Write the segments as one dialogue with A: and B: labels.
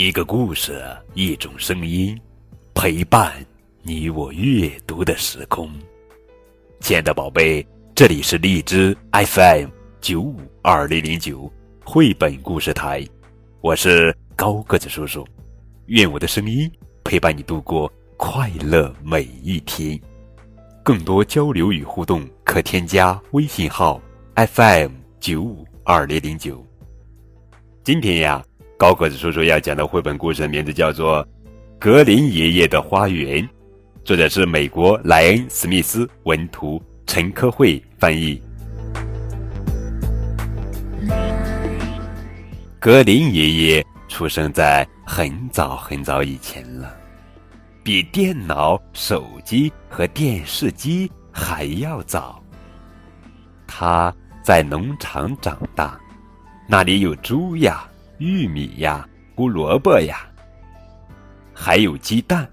A: 一个故事，一种声音，陪伴你我阅读的时空。亲爱的宝贝，这里是荔枝 FM 九五二零零九绘本故事台，我是高个子叔叔。愿我的声音陪伴你度过快乐每一天。更多交流与互动，可添加微信号 FM 九五二零零九。今天呀。高个子叔叔要讲的绘本故事名字叫做《格林爷爷的花园》，作者是美国莱恩·史密斯，文图陈科慧翻译。格林爷爷出生在很早很早以前了，比电脑、手机和电视机还要早。他在农场长大，那里有猪呀。玉米呀，胡萝卜呀，还有鸡蛋。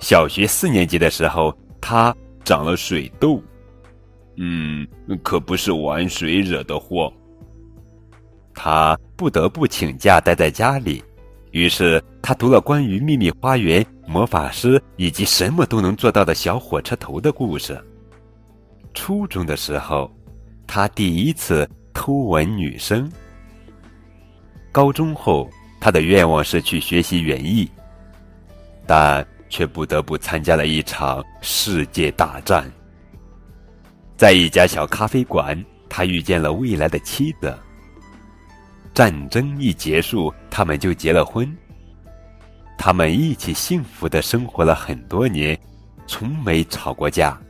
A: 小学四年级的时候，他长了水痘，嗯，可不是玩水惹的祸。他不得不请假待在家里，于是他读了关于秘密花园、魔法师以及什么都能做到的小火车头的故事。初中的时候，他第一次偷吻女生。高中后，他的愿望是去学习园艺，但却不得不参加了一场世界大战。在一家小咖啡馆，他遇见了未来的妻子。战争一结束，他们就结了婚。他们一起幸福的生活了很多年，从没吵过架，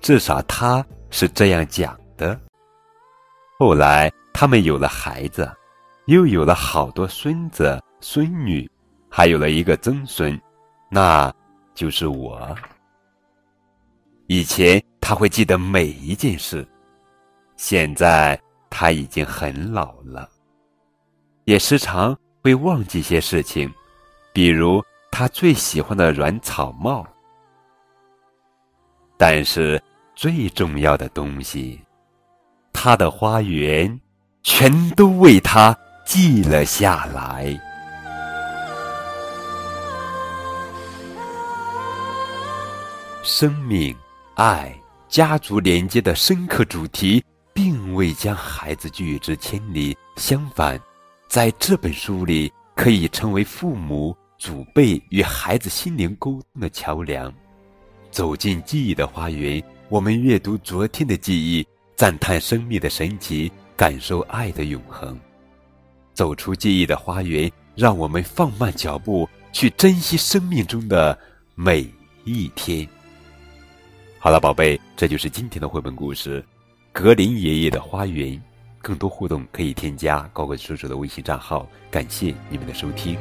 A: 至少他是这样讲的。后来，他们有了孩子。又有了好多孙子孙女，还有了一个曾孙，那就是我。以前他会记得每一件事，现在他已经很老了，也时常会忘记些事情，比如他最喜欢的软草帽。但是最重要的东西，他的花园，全都为他。记了下来。生命、爱、家族连接的深刻主题，并未将孩子拒之千里。相反，在这本书里，可以成为父母、祖辈与孩子心灵沟通的桥梁。走进记忆的花园，我们阅读昨天的记忆，赞叹生命的神奇，感受爱的永恒。走出记忆的花园，让我们放慢脚步，去珍惜生命中的每一天。好了，宝贝，这就是今天的绘本故事《格林爷爷的花园》。更多互动可以添加高贵叔叔的微信账号。感谢你们的收听。